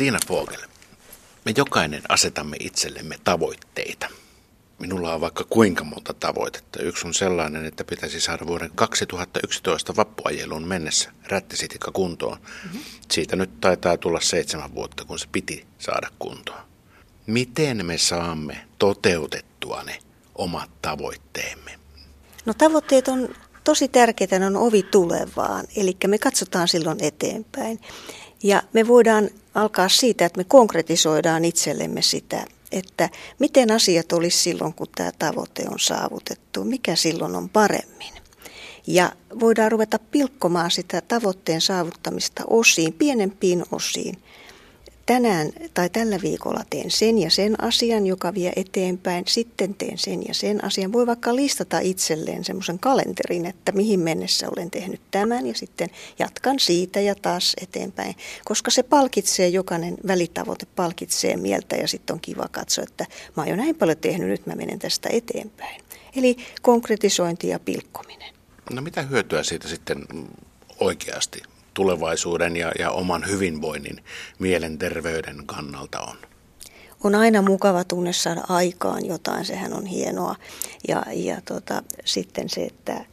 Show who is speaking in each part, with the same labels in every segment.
Speaker 1: Tiina Fogel, me jokainen asetamme itsellemme tavoitteita. Minulla on vaikka kuinka monta tavoitetta. Yksi on sellainen, että pitäisi saada vuoden 2011 vappuajeluun mennessä rättisitikka kuntoon. Mm-hmm. Siitä nyt taitaa tulla seitsemän vuotta, kun se piti saada kuntoon. Miten me saamme toteutettua ne omat tavoitteemme?
Speaker 2: No tavoitteet on tosi tärkeitä, ne on ovi tulevaan, eli me katsotaan silloin eteenpäin. Ja me voidaan alkaa siitä, että me konkretisoidaan itsellemme sitä, että miten asiat olisi silloin, kun tämä tavoite on saavutettu, mikä silloin on paremmin. Ja voidaan ruveta pilkkomaan sitä tavoitteen saavuttamista osiin, pienempiin osiin, tänään tai tällä viikolla teen sen ja sen asian, joka vie eteenpäin, sitten teen sen ja sen asian. Voi vaikka listata itselleen semmoisen kalenterin, että mihin mennessä olen tehnyt tämän ja sitten jatkan siitä ja taas eteenpäin, koska se palkitsee, jokainen välitavoite palkitsee mieltä ja sitten on kiva katsoa, että mä oon jo näin paljon tehnyt, nyt mä menen tästä eteenpäin. Eli konkretisointi ja pilkkominen.
Speaker 1: No mitä hyötyä siitä sitten oikeasti tulevaisuuden ja, ja oman hyvinvoinnin mielenterveyden kannalta on?
Speaker 2: On aina mukava tunne saada aikaan jotain, sehän on hienoa. Ja, ja tota, sitten se, että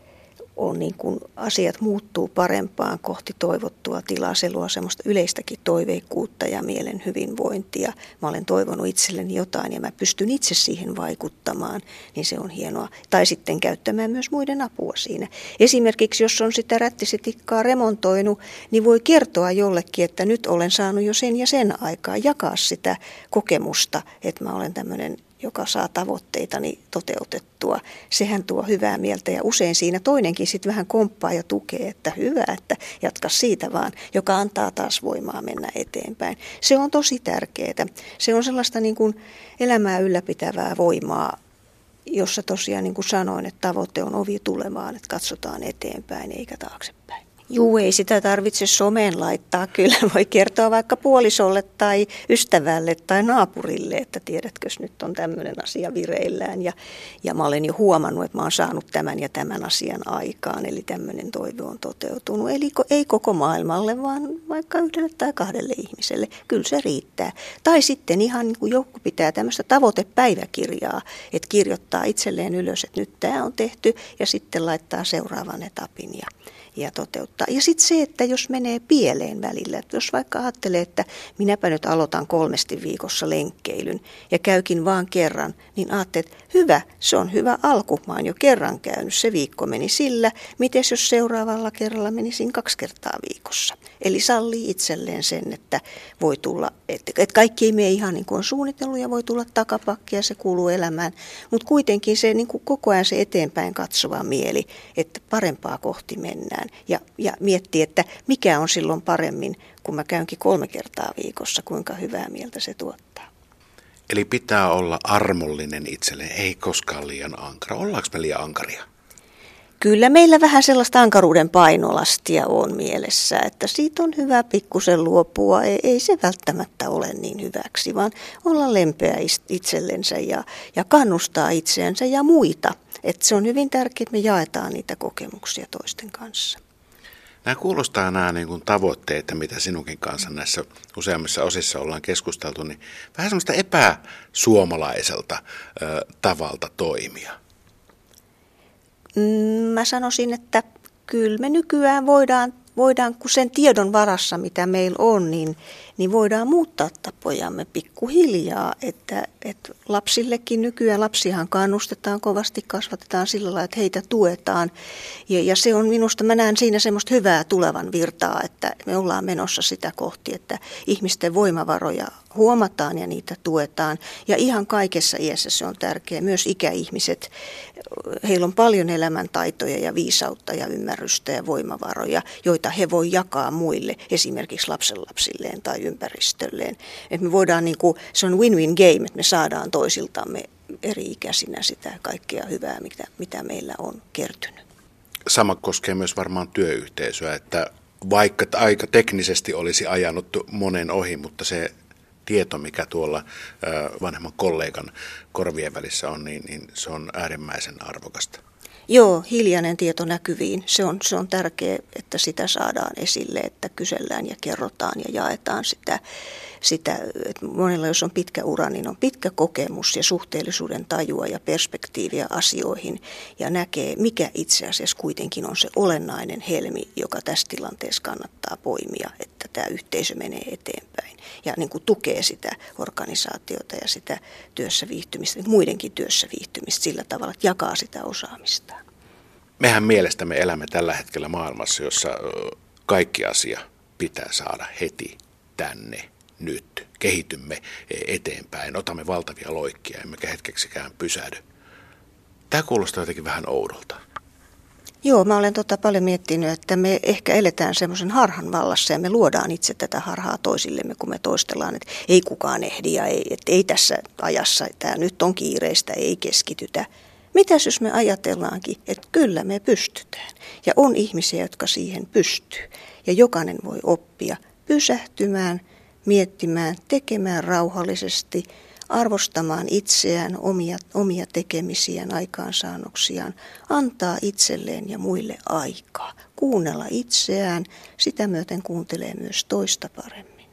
Speaker 2: on niin kuin asiat muuttuu parempaan kohti toivottua tilaa. Se luo semmoista yleistäkin toiveikkuutta ja mielen hyvinvointia. Mä olen toivonut itselleni jotain ja mä pystyn itse siihen vaikuttamaan, niin se on hienoa. Tai sitten käyttämään myös muiden apua siinä. Esimerkiksi jos on sitä rättisitikkaa remontoinut, niin voi kertoa jollekin, että nyt olen saanut jo sen ja sen aikaa jakaa sitä kokemusta, että mä olen tämmöinen joka saa tavoitteitani toteutettua, sehän tuo hyvää mieltä ja usein siinä toinenkin sitten vähän komppaa ja tukee, että hyvä, että jatka siitä vaan, joka antaa taas voimaa mennä eteenpäin. Se on tosi tärkeää. Se on sellaista niin kuin elämää ylläpitävää voimaa, jossa tosiaan niin kuin sanoin, että tavoite on ovi tulevaan, että katsotaan eteenpäin eikä taaksepäin. Juu, ei sitä tarvitse someen laittaa. Kyllä voi kertoa vaikka puolisolle tai ystävälle tai naapurille, että tiedätkö, nyt on tämmöinen asia vireillään. Ja, ja mä olen jo huomannut, että mä olen saanut tämän ja tämän asian aikaan, eli tämmöinen toive on toteutunut. Eli ei koko maailmalle, vaan vaikka yhdelle tai kahdelle ihmiselle. Kyllä se riittää. Tai sitten ihan niin kuin joku pitää tämmöistä tavoitepäiväkirjaa, että kirjoittaa itselleen ylös, että nyt tämä on tehty ja sitten laittaa seuraavan etapin ja ja toteuttaa. Ja sitten se, että jos menee pieleen välillä, että jos vaikka ajattelee, että minäpä nyt aloitan kolmesti viikossa lenkkeilyn ja käykin vaan kerran, niin ajattelee, että hyvä, se on hyvä alku, mä oon jo kerran käynyt, se viikko meni sillä, miten jos seuraavalla kerralla menisin kaksi kertaa viikossa. Eli sallii itselleen sen, että voi tulla, että, että kaikki ei mene ihan niin kuin on suunnitellut ja voi tulla takapakkia, se kuuluu elämään, mutta kuitenkin se niin kuin koko ajan se eteenpäin katsova mieli, että parempaa kohti mennään ja, ja miettii, että mikä on silloin paremmin, kun mä käynkin kolme kertaa viikossa, kuinka hyvää mieltä se tuottaa.
Speaker 1: Eli pitää olla armollinen itselleen, ei koskaan liian ankara. Ollaanko me liian ankaria?
Speaker 2: Kyllä meillä vähän sellaista ankaruuden painolastia on mielessä, että siitä on hyvä pikkusen luopua. Ei, ei se välttämättä ole niin hyväksi, vaan olla lempeä itsellensä ja, ja kannustaa itseänsä ja muita. Et se on hyvin tärkeää, että me jaetaan niitä kokemuksia toisten kanssa.
Speaker 1: Nämä kuulostaa nämä niin kuin tavoitteita, mitä sinunkin kanssa näissä useammissa osissa ollaan keskusteltu, niin vähän semmoista epäsuomalaiselta ö, tavalta toimia.
Speaker 2: Mm, mä sanoisin, että kyllä me nykyään voidaan, voidaan kun sen tiedon varassa, mitä meillä on, niin, niin voidaan muuttaa tapojamme pikkuhiljaa. Että, että lapsillekin nykyään, lapsihan kannustetaan kovasti, kasvatetaan sillä lailla, että heitä tuetaan. Ja, ja se on minusta, mä näen siinä semmoista hyvää tulevan virtaa, että me ollaan menossa sitä kohti, että ihmisten voimavaroja huomataan ja niitä tuetaan. Ja ihan kaikessa iässä se on tärkeää. Myös ikäihmiset, heillä on paljon elämäntaitoja ja viisautta ja ymmärrystä ja voimavaroja, joita he voi jakaa muille, esimerkiksi lapsenlapsilleen tai ympäristölleen. Et me voidaan, niin kuin, se on win-win game, että me saadaan toisiltamme eri-ikäisinä sitä kaikkea hyvää, mitä, mitä meillä on kertynyt.
Speaker 1: Sama koskee myös varmaan työyhteisöä, että vaikka aika teknisesti olisi ajanut monen ohi, mutta se tieto, mikä tuolla vanhemman kollegan korvien välissä on, niin, niin se on äärimmäisen arvokasta.
Speaker 2: Joo, hiljainen tieto näkyviin. Se on, se on tärkeää, että sitä saadaan esille, että kysellään ja kerrotaan ja jaetaan sitä. sitä että monella, jos on pitkä ura, niin on pitkä kokemus ja suhteellisuuden tajua ja perspektiiviä asioihin ja näkee, mikä itse asiassa kuitenkin on se olennainen helmi, joka tässä tilanteessa kannattaa poimia, että tämä yhteisö menee eteenpäin ja niin kuin tukee sitä organisaatiota ja sitä työssä viihtymistä, muidenkin työssä viihtymistä sillä tavalla, että jakaa sitä osaamista.
Speaker 1: Mehän mielestämme elämme tällä hetkellä maailmassa, jossa kaikki asia pitää saada heti tänne, nyt. Kehitymme eteenpäin, otamme valtavia loikkia, emmekä hetkeksikään pysähdy. Tämä kuulostaa jotenkin vähän oudolta.
Speaker 2: Joo, mä olen tota paljon miettinyt, että me ehkä eletään semmoisen harhan vallassa ja me luodaan itse tätä harhaa toisillemme, kun me toistellaan, että ei kukaan ehdi ja ei, että ei tässä ajassa, tämä nyt on kiireistä, ei keskitytä. Mitäs jos me ajatellaankin, että kyllä me pystytään ja on ihmisiä, jotka siihen pystyy ja jokainen voi oppia pysähtymään, miettimään, tekemään rauhallisesti – arvostamaan itseään, omia, omia tekemisiään, aikaansaannoksiaan, antaa itselleen ja muille aikaa, kuunnella itseään, sitä myöten kuuntelee myös toista paremmin.